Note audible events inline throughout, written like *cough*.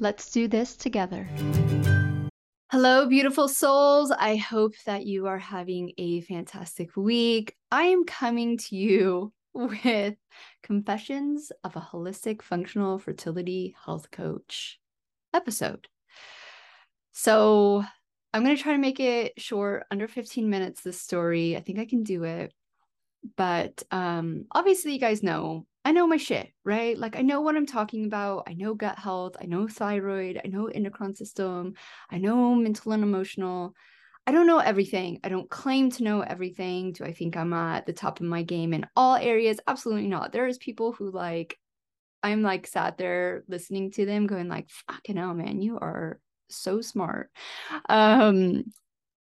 Let's do this together. Hello, beautiful souls. I hope that you are having a fantastic week. I am coming to you *laughs* with Confessions of a Holistic Functional Fertility Health Coach episode. So, I'm going to try to make it short, under 15 minutes, this story. I think I can do it. But um, obviously, you guys know I know my shit, right? Like I know what I'm talking about. I know gut health. I know thyroid. I know endocrine system. I know mental and emotional. I don't know everything. I don't claim to know everything. Do I think I'm at the top of my game in all areas? Absolutely not. There's people who like I'm like sat there listening to them going like fucking hell man, you are so smart. Um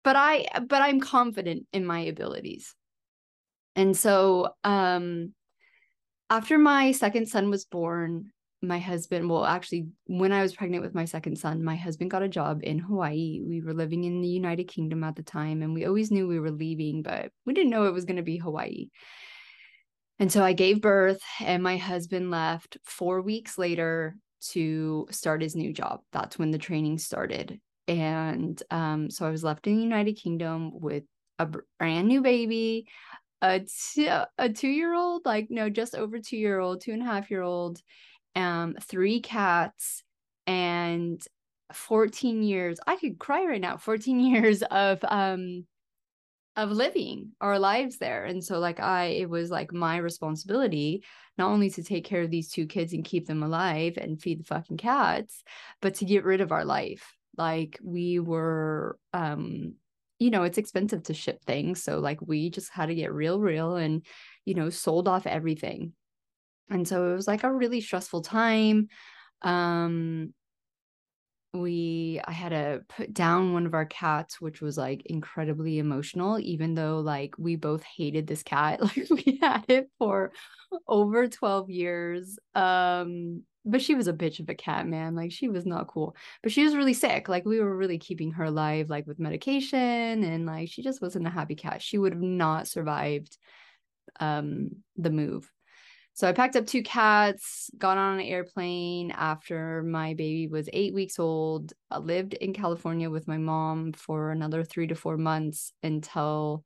but I but I'm confident in my abilities. And so um after my second son was born, my husband, well, actually, when I was pregnant with my second son, my husband got a job in Hawaii. We were living in the United Kingdom at the time, and we always knew we were leaving, but we didn't know it was going to be Hawaii. And so I gave birth, and my husband left four weeks later to start his new job. That's when the training started. And um, so I was left in the United Kingdom with a brand new baby, a, two year old, like, no, just over two year old, two and a half year old, um, three cats, and 14 years. I could cry right now. 14 *laughs* years of um of living our lives there. And so like I it was like my responsibility not only to take care of these two kids and keep them alive and feed the fucking cats, but to get rid of our life. Like we were um you know, it's expensive to ship things, so like we just had to get real real and you know, sold off everything. And so it was like a really stressful time um we i had to put down one of our cats which was like incredibly emotional even though like we both hated this cat. *laughs* Like we had it for over 12 years um but she was a bitch of a cat man. Like she was not cool. But she was really sick. Like we were really keeping her alive like with medication and like she just wasn't a happy cat. She would have not survived um the move so I packed up two cats, got on an airplane after my baby was eight weeks old. I lived in California with my mom for another three to four months until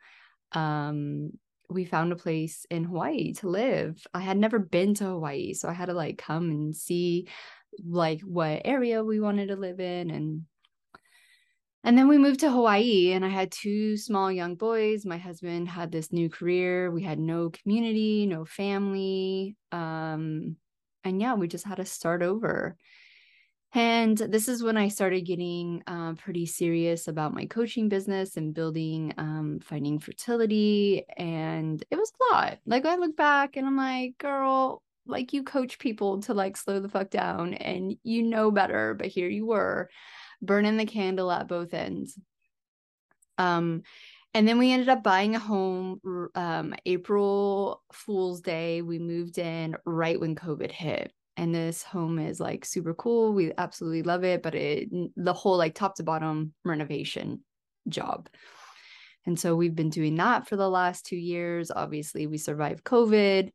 um, we found a place in Hawaii to live. I had never been to Hawaii, so I had to like come and see like what area we wanted to live in and and then we moved to Hawaii, and I had two small young boys. My husband had this new career. We had no community, no family. Um, and yeah, we just had to start over. And this is when I started getting uh, pretty serious about my coaching business and building, um, finding fertility. And it was a lot. Like, I look back and I'm like, girl, like you coach people to like slow the fuck down and you know better, but here you were burning the candle at both ends. Um, and then we ended up buying a home um, April Fool's Day. We moved in right when COVID hit. And this home is like super cool. We absolutely love it, but it the whole like top to bottom renovation job. And so we've been doing that for the last two years. Obviously, we survived COVID.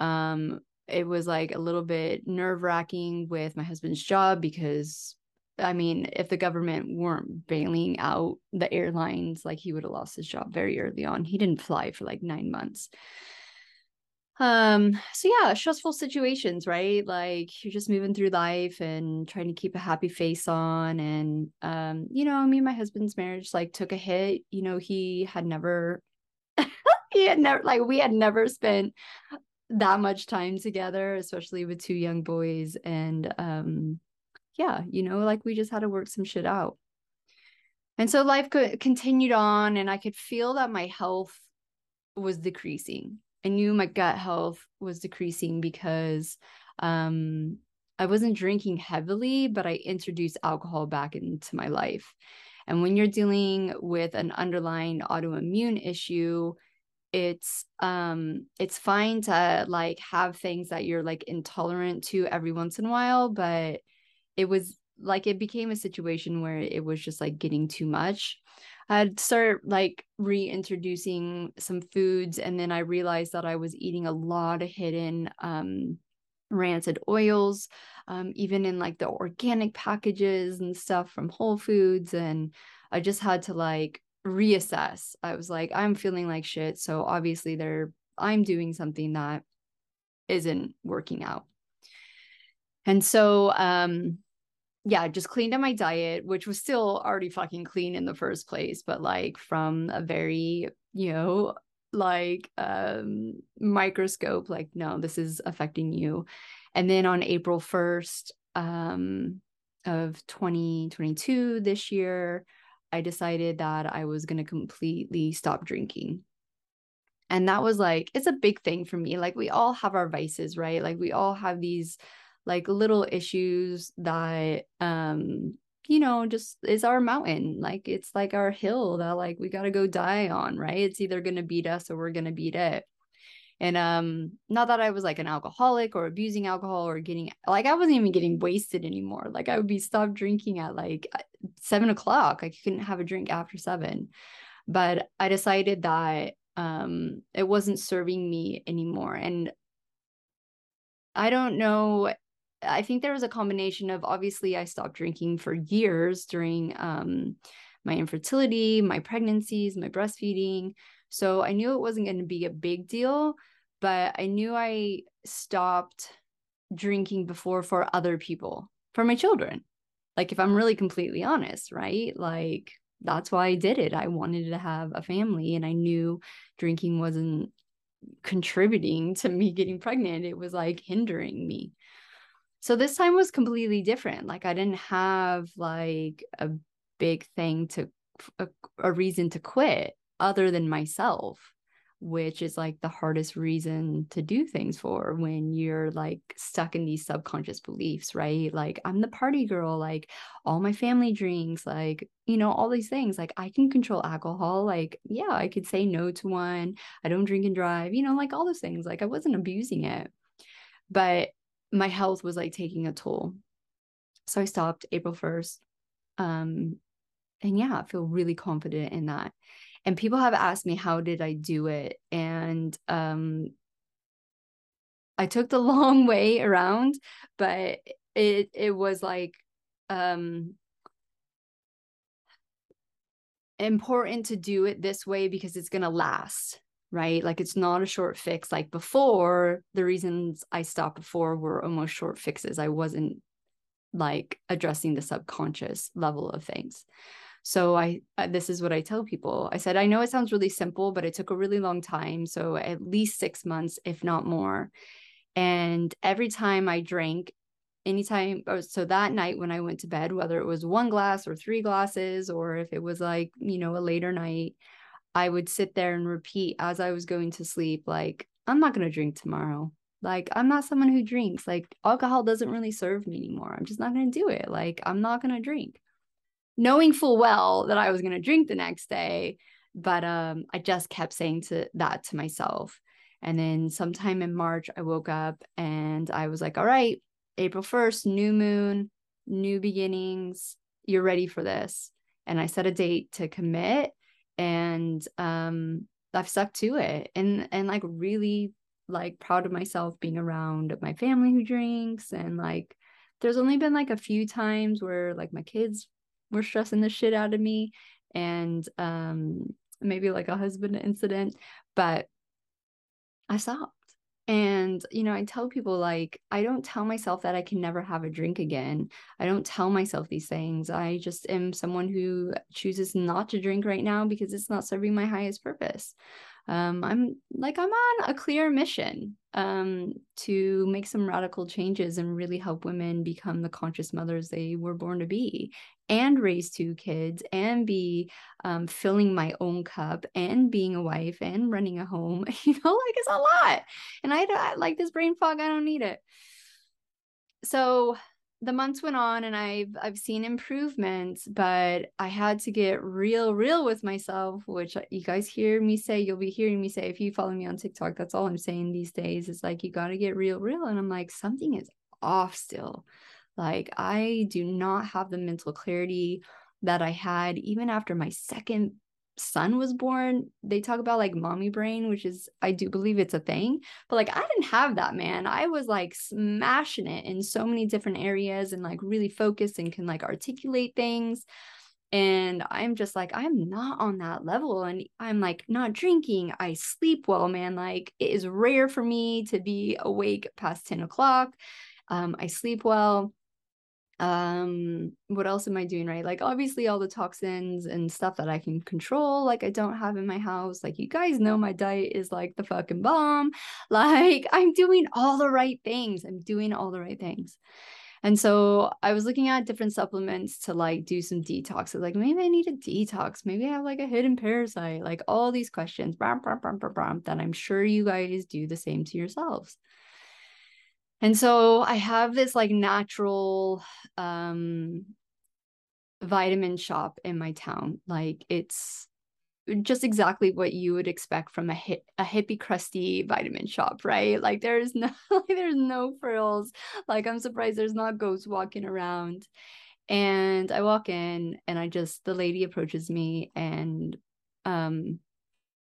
Um, it was like a little bit nerve wracking with my husband's job because I mean, if the government weren't bailing out the airlines, like he would have lost his job very early on. He didn't fly for like nine months. um so yeah stressful situations right like you're just moving through life and trying to keep a happy face on and um you know me and my husband's marriage like took a hit you know he had never *laughs* he had never like we had never spent that much time together especially with two young boys and um yeah you know like we just had to work some shit out and so life co- continued on and i could feel that my health was decreasing I knew my gut health was decreasing because um, I wasn't drinking heavily, but I introduced alcohol back into my life. And when you're dealing with an underlying autoimmune issue, it's um it's fine to like have things that you're like intolerant to every once in a while, but it was like it became a situation where it was just like getting too much. I'd start like reintroducing some foods, and then I realized that I was eating a lot of hidden um, rancid oils, um, even in like the organic packages and stuff from Whole Foods. And I just had to like reassess. I was like, I'm feeling like shit. So obviously, there I'm doing something that isn't working out. And so um yeah, just cleaned up my diet, which was still already fucking clean in the first place, but like from a very, you know, like um microscope, like, no, this is affecting you. And then on April 1st um of 2022 this year, I decided that I was gonna completely stop drinking. And that was like, it's a big thing for me. Like we all have our vices, right? Like we all have these like little issues that um you know just is our mountain. Like it's like our hill that like we got to go die on right? It's either going to beat us or we're going to beat it. And um not that i was like an alcoholic or abusing alcohol or getting like i wasn't even getting wasted anymore. Like i would be stopped drinking at like seven o'clock. I couldn't have a drink after seven. But i decided that um it wasn't serving me anymore. And i don't know I think there was a combination of obviously I stopped drinking for years during um, my infertility, my pregnancies, my breastfeeding. So I knew it wasn't going to be a big deal, but I knew I stopped drinking before for other people, for my children. Like, if I'm really completely honest, right? Like, that's why I did it. I wanted to have a family, and I knew drinking wasn't contributing to me getting pregnant. It was like hindering me. So this time was completely different. Like I didn't have like a big thing to a, a reason to quit other than myself which is like the hardest reason to do things for when you're like stuck in these subconscious beliefs, right? Like, I'm the party girl, like, all my family drinks, like, you know, all these things. Like, I can control alcohol. Like, yeah, I could say no to one. I don't drink and drive, you know, like all those things. Like, I wasn't abusing it. But my health was like taking a toll. So I stopped April 1st. Um, and yeah, I feel really confident in that. And people have asked me, how did I do it? And um, I took the *laughs* long way around, but it it was like um important to do it this way because it's going to last right? Like it's not a short fix. Like before, the reasons I stopped before were almost short fixes. I wasn't like addressing the subconscious level of things. So I this is what I tell people. I said I know it sounds really simple, but it took a really long time, so at least 6 months if not more. And every time I drank anytime oh, so that night when I went to bed, whether it was one glass or three glasses or if it was like, you know, a later night, I would sit there and repeat as I was going to sleep, like, I'm not going to drink tomorrow. Like, I'm not someone who drinks. Like, alcohol doesn't really serve me anymore. I'm just not going to do it. Like, I'm not going to drink. Knowing full well that I was going to drink the next day. But um, I just kept saying to that to myself. And then sometime in March, I woke up and I was like, all right, April 1st, new moon, new beginnings. You're ready for this. And I set a date to commit and um I've stuck to it and and like really like proud of myself being around my family who drinks and like there's only been like a few times where like my kids were stressing the shit out of me and um maybe like a husband incident but I stopped And, you know, I tell people like, I don't tell myself that I can never have a drink again. I don't tell myself these things. I just am someone who chooses not to drink right now because it's not serving my highest purpose. Um, I'm like, I'm on a clear mission um, to make some radical changes and really help women become the conscious mothers they were born to be and raise two kids and be um, filling my own cup and being a wife and running a home *laughs* you know like it's a lot. And i, I like this brain fog i don't need it. So the months went on and I've I've seen improvements, but I had to get real, real with myself, which uh, you guys hear me say, you'll be hearing me say if you follow me on TikTok, that's all I'm saying these days. It's like you gotta get real, real. And I'm like, something is off still. Like I do not have the mental clarity that I had even after my second son was born, they talk about like mommy brain, which is, I do believe it's a thing. But like, I didn't have that, man. I was like smashing it in so many different areas and like really focused and can like articulate things. And I'm just like, I'm not on that level. And I'm like, not drinking. I sleep well, man. Like, it is rare for me to be awake past 10 o'clock. Um, I sleep well um what else am i doing right? Like obviously all the toxins and stuff that i can control like i don't have in my house. Like you guys know my diet is like the fucking bomb. *laughs* Like i'm doing all the right things. I'm doing all the right things. And so i was looking at different supplements to like do some detox. Like maybe i need a detox. Maybe i have like a hidden parasite. Like all these questions that i'm sure you guys do the same to yourselves and so I have this like natural um vitamin shop in my town. Like it's just exactly what you would expect from a hip, a hippie crusty vitamin shop, right? Like there's no *laughs* like, there's no frills. Like I'm surprised there's not ghosts walking around. And I walk in and I just the lady approaches me and um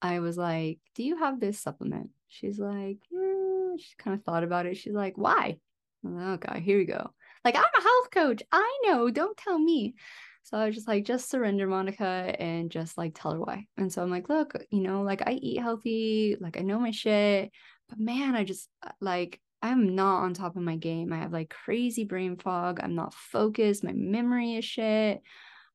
I was like, "Do you have this supplement?" She's like, mm, she kind of thought about it. She's like, why? okay, here we go. Like, I'm a health coach. I know. Don't tell me. So I was just like, just surrender, Monica, and just like tell her why. And so I'm like, look, you know, like I eat healthy, like I know my shit, but man, I just uh, like, I'm not on top of my game. I have like crazy brain fog. I'm not focused. My memory is shit.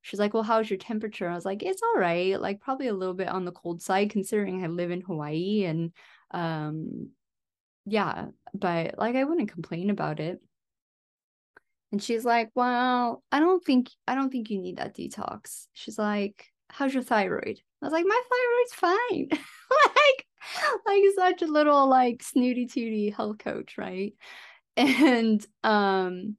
She's like, well, how's your temperature? I was like, it's all right. Like, probably a little bit on the cold side, considering I live in Hawaii and um yeah, but like I wouldn't complain about it. And she's like, "Well, I don't think I don't think you need that detox." She's like, "How's your thyroid?" I was like, "My thyroid's fine." *laughs* like like such a little like snooty tooty health coach, right? *laughs* And um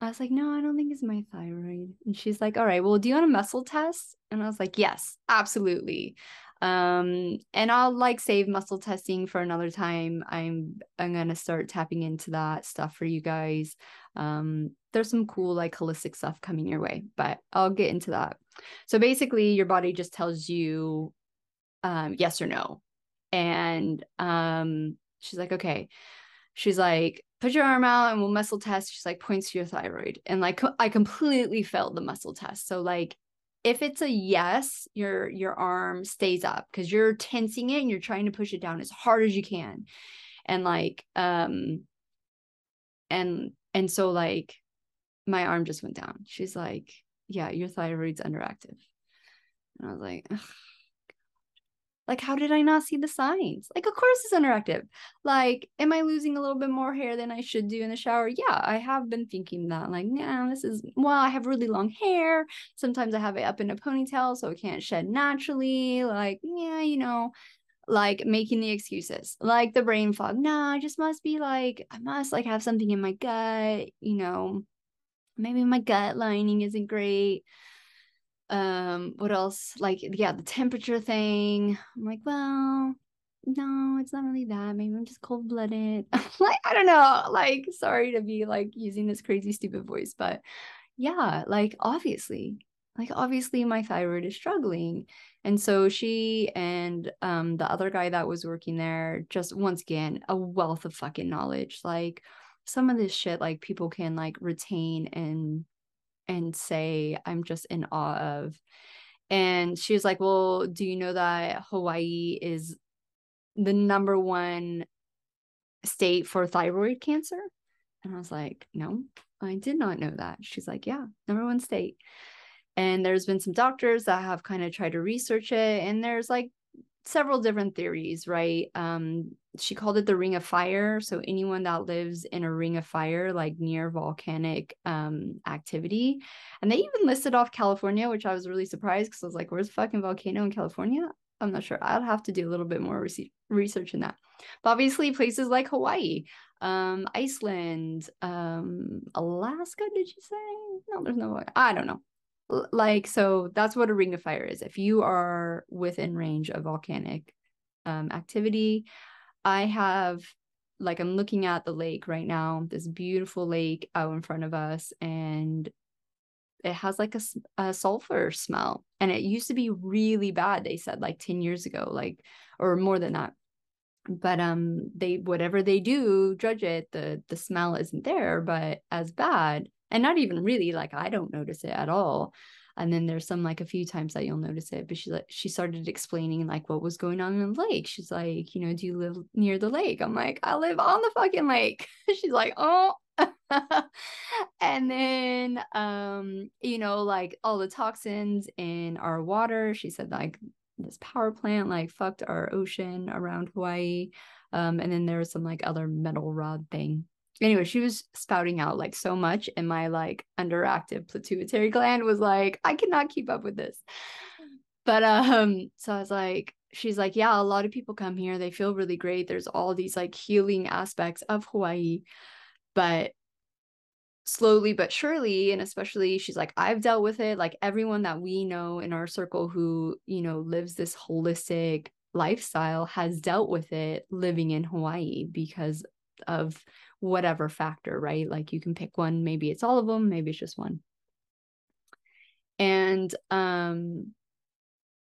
I was like, "No, I don't think it's my thyroid." And she's like, "All right, well, do you want a muscle test?" And I was like, "Yes, absolutely." Um and i'll like save muscle testing for another time. I'm i'm gonna start tapping into that stuff for you guys. Um there's some cool like holistic stuff coming your way but i'll get into that. So basically your body just tells you um yes or no. And um she's like okay. She's like put your arm out and we'll muscle test. She's like points to your thyroid. And like i completely failed the muscle test. So like if it's a yes your your arm stays up because you're tensing it and you're trying to push it down as hard as you can. And like um and and so like my arm just went down. She's like yeah your thyroid's underactive. And i was like Ugh like, how did I not see the signs? Like, of course it's underactive. Like, am I losing a little bit more hair than I should do in the shower? Yeah, I have been thinking that. Like, yeah, this is, well, I have really long hair. Sometimes I have it up in a ponytail, so it can't shed naturally. Like, yeah, you know, like making the excuses, like the brain fog. Nah, I just must be like, I must like have something in my gut, you know, maybe my gut lining isn't great um what else? Like yeah the temperature thing. I'm like well no it's not really that. Maybe i'm just cold-blooded. *laughs* Like i don't know. Like sorry to be like using this crazy stupid voice but yeah like obviously like obviously my thyroid is struggling. And so she and um the other guy that was working there just once again a wealth of fucking knowledge. Like some of this shit like people can like retain and and say I'm just in awe of. And she was like, Well, do you know that Hawaii is the number one state for thyroid cancer? And I was like, no, I did not know that. She's like, yeah, number one state. And there's been some doctors that have kind of tried to research it, and there's like several different theories, right? Um, she called it the ring of fire. So anyone that lives in a ring of fire, like near volcanic um activity. And they even listed off California, which I was really surprised because I was like, where's the fucking volcano in California? I'm not sure. I'll have to do a little bit more re- research in that. But obviously, places like Hawaii, um, Iceland, um, Alaska, did you say? No, there's no, I don't know. Like, so that's what a ring of fire is. If you are within range of volcanic um, activity, I have, like, I'm looking at the lake right now, this beautiful lake out in front of us, and it has like a, a sulfur smell and it used to be really bad they said like 10 years ago like or more than that but um they whatever they do judge it the the smell isn't there but as bad and not even really like i don't notice it at all. And then there's some like a few times that you'll notice it but she like she started explaining like what was going on in the lake. She's like you know do you live near the lake? I'm like i live on the fucking lake. *laughs* She's like oh. *laughs* And then um you know like all the toxins in our water she said like this power plant like fucked our ocean around hawaii. Um and then there was some like other metal rod thing anyway she was spouting out like so much and my like underactive pituitary gland was like i cannot keep up with this. But um so i was like she's like yeah a lot of people come here. They feel really great. There's all these like healing aspects of hawaii. But slowly but surely and especially she's like I've dealt with it. Like everyone that we know in our circle who you know lives this holistic lifestyle has dealt with it living in Hawaii because of whatever factor right? Like you can pick one maybe it's all of them maybe it's just one. And um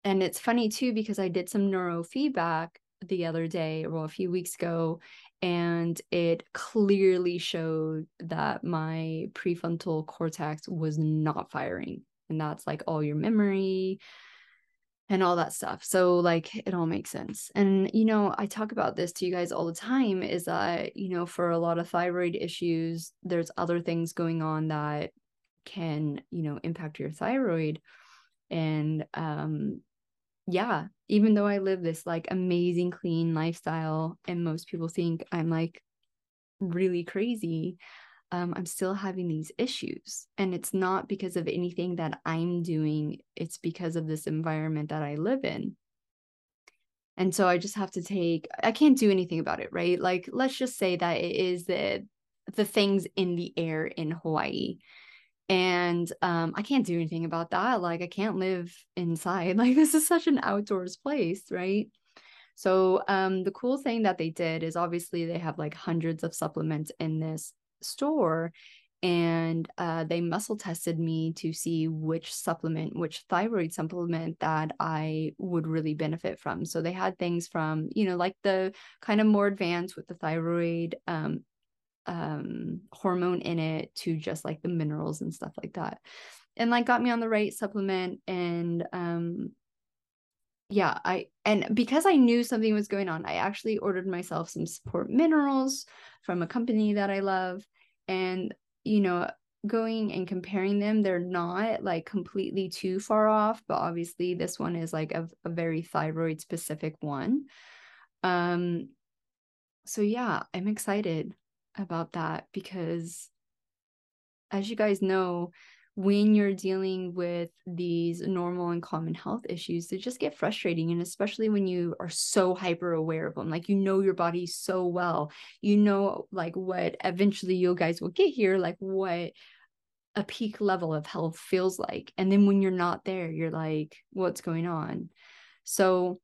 and it's funny too because I did some neurofeedback the other day well a few weeks ago and it clearly showed that my prefrontal cortex was not firing and that's like all your memory and all that stuff so like it all makes sense and you know i talk about this to you guys all the time is that you know for a lot of thyroid issues there's other things going on that can you know impact your thyroid and um yeah, even though I live this like amazing clean lifestyle and most people think I'm like really crazy, um, I'm still having these issues. And it's not because of anything that I'm doing, it's because of this environment that I live in. And so I just have to take, I can't do anything about it, right? Like, let's just say that it is the the things in the air in Hawaii and um i can't do anything about that like i can't live inside *laughs* like this is such an outdoors place right so um the cool thing that they did is obviously they have like hundreds of supplements in this store and uh, they muscle tested me to see which supplement which thyroid supplement that i would really benefit from. So they had things from you know like the kind of more advanced with the thyroid um, um hormone in it to just like the minerals and stuff like that. And like got me on the right supplement and um yeah i and because i knew something was going on i actually ordered myself some support minerals from a company that i love and you know going and comparing them they're not like completely too far off but obviously this one is like a, a very thyroid specific one. Um so yeah i'm excited about that because as you guys know when you're dealing with these normal and common health issues they just get frustrating and especially when you are so hyper aware of them like you know your body so well. You know like what eventually you guys will get here like what a peak level of health feels like and then when you're not there you're like what's going on? So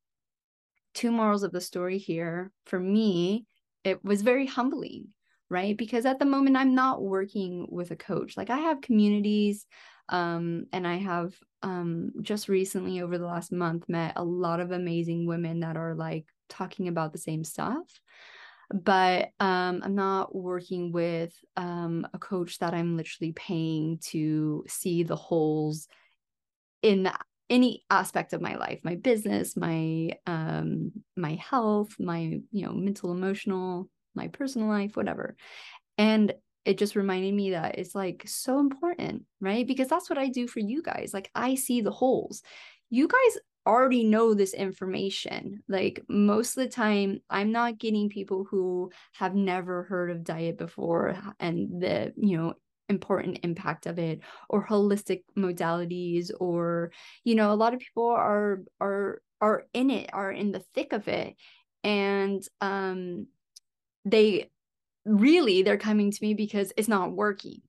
two morals of the story here. For me it was very humbling right? Because at the moment i'm not working with a coach. Like i have communities um, and i have um, just recently over the last month met a lot of amazing women that are like talking about the same stuff. But um, i'm not working with um, a coach that i'm literally paying to see the holes in any aspect of my life my business my um my health my you know mental emotional my personal life, whatever. And it just reminded me that it's like so important, right? Because that's what I do for you guys. Like I see the holes. You guys already know this information. Like most of the time, I'm not getting people who have never heard of diet before and the, you know, important impact of it or holistic modalities or you know a lot of people are are are in it are in the thick of it and um they really they're coming to me because it's not working.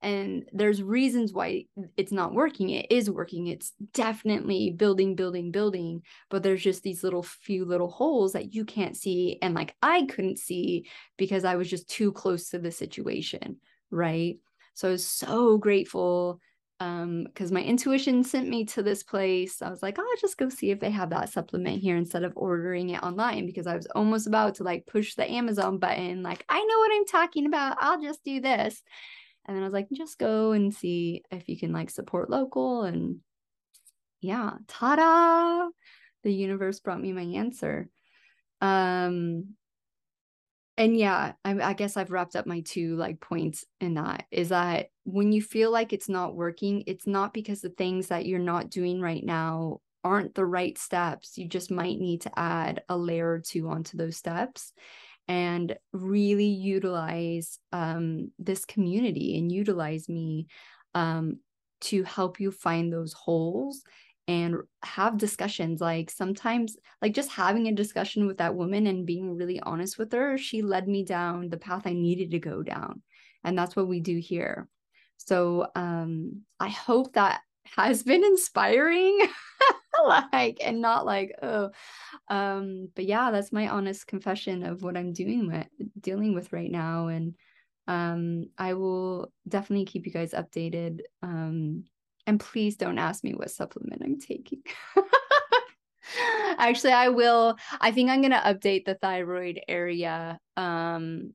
And there's reasons why it's not working. It is working. It's definitely building building building. But there's just these little few little holes that you can't see and like i couldn't see because i was just too close to the situation right? So i was so grateful um because my intuition sent me to this place i was like oh, i'll just go see if they have that supplement here instead of ordering it online because i was almost about to like push the amazon button like i know what i'm talking about i'll just do this and then i was like just go and see if you can like support local and yeah ta-da! The universe brought me my answer. Um and yeah I, I, guess i've wrapped up my two like points in that is that when you feel like it's not working it's not because the things that you're not doing right now aren't the right steps. You just might need to add a layer or two onto those steps and really utilize um, this community and utilize me um, to help you find those holes and have discussions like sometimes like just having a discussion with that woman and being really honest with her she led me down the path i needed to go down and that's what we do here. So um i hope that *laughs* has been inspiring *laughs* like and not like oh um but yeah that's my honest confession of what i'm doing with dealing with right now and um i will definitely keep you guys updated um and please don't ask me what supplement I'm taking. *laughs* Actually, I will. I think I'm going to update the thyroid area um,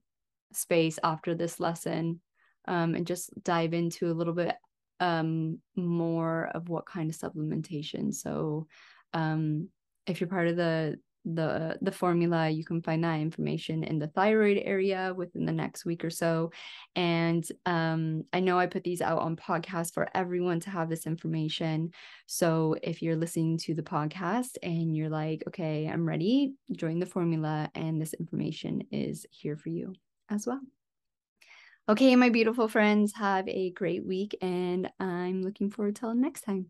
space after this lesson um, and just dive into a little bit um, more of what kind of supplementation. So, um, if you're part of the the the formula you can find that information in the thyroid area within the next week or so. And um, i know i put these out on podcast for everyone to have this information. So if you're listening to the podcast and you're like okay i'm ready join the formula and this information is here for you as well. Okay my beautiful friends have a great week and i'm looking forward till next time